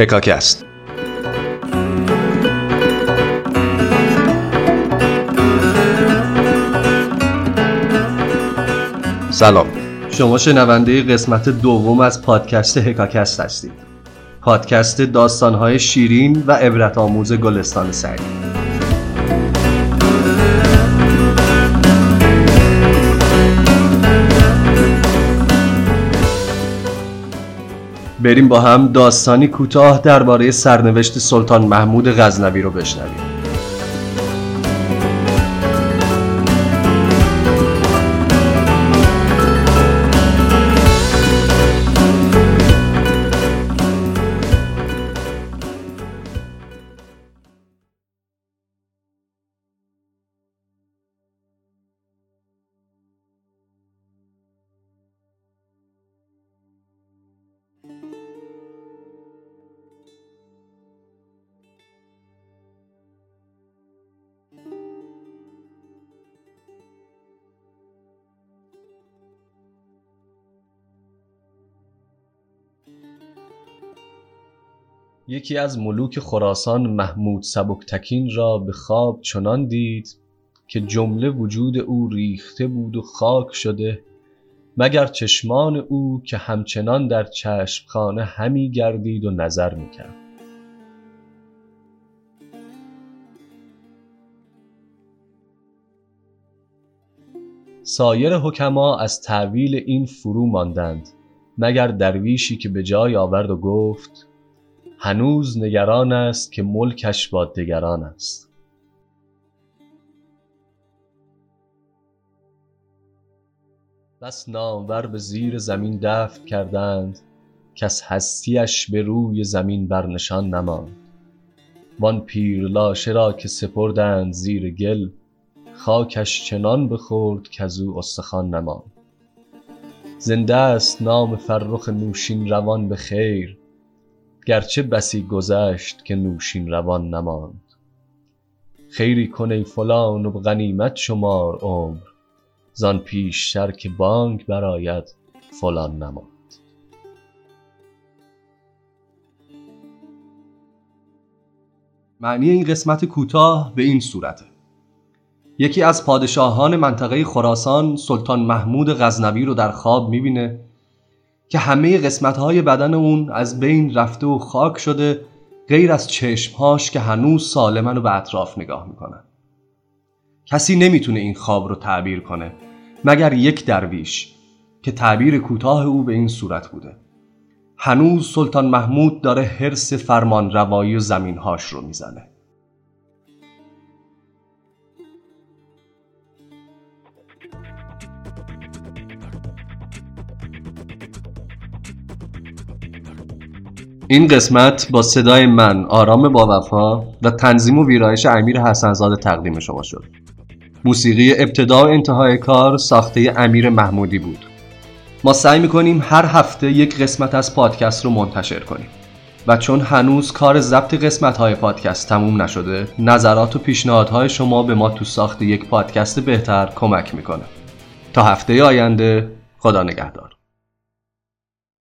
هکاکست سلام. شما شنونده قسمت دوم از پادکست هکاکست هستید. پادکست داستانهای شیرین و عبرت آموز گلستان سعید بریم با هم داستانی کوتاه درباره سرنوشت سلطان محمود غزنوی رو بشنویم. یکی از ملوک خراسان محمود سبکتکین را به خواب چنان دید که جمله وجود او ریخته بود و خاک شده مگر چشمان او که همچنان در چشمخانه همی گردید و نظر می‌کرد سایر حکما از تعویل این فرو ماندند مگر درویشی که به جای آورد و گفت هنوز نگران است که ملکش با دگران است. بس نامور به زیر زمین دفن کردند کس هستیش به روی زمین برنشان نماند. وان پیر لاشه را که سپردند زیر گل خاکش چنان بخورد کزو استخوان نماند. زنده است نام فرخ نوشین روان به خیر گرچه بسی گذشت که نوشین روان نماند. خیری کن ای فلان و غنیمت شمار عمر زان پیشتر که بانگ فلان نماند. معنی این قسمت کوتاه به این صورته. یکی از پادشاهان منطقه خراسان سلطان محمود غزنوی رو در خواب می‌بینه که همه قسمت های بدن اون از بین رفته و خاک شده غیر از چشمهاش که هنوز سالمن و به اطراف نگاه می‌کنن. کسی نمی‌تونه این خواب رو تعبیر کنه مگر یک درویش که تعبیر کوتاه او به این صورت بوده. هنوز سلطان محمود داره حرس فرمان روایی و زمینهاش رو می‌زنه. این قسمت با صدای من آرام با وفا و تنظیم و ویرایش امیر حسنزاده تقدیم شما شد. موسیقی ابتدا و انتهای کار ساخته امیر محمودی بود. ما سعی می‌کنیم هر هفته یک قسمت از پادکست رو منتشر کنیم. و چون هنوز کار ضبط قسمت های پادکست تموم نشده نظرات و پیشنهادهای شما به ما تو ساخت یک پادکست بهتر کمک می‌کنه. تا هفته آینده خدا نگهدار.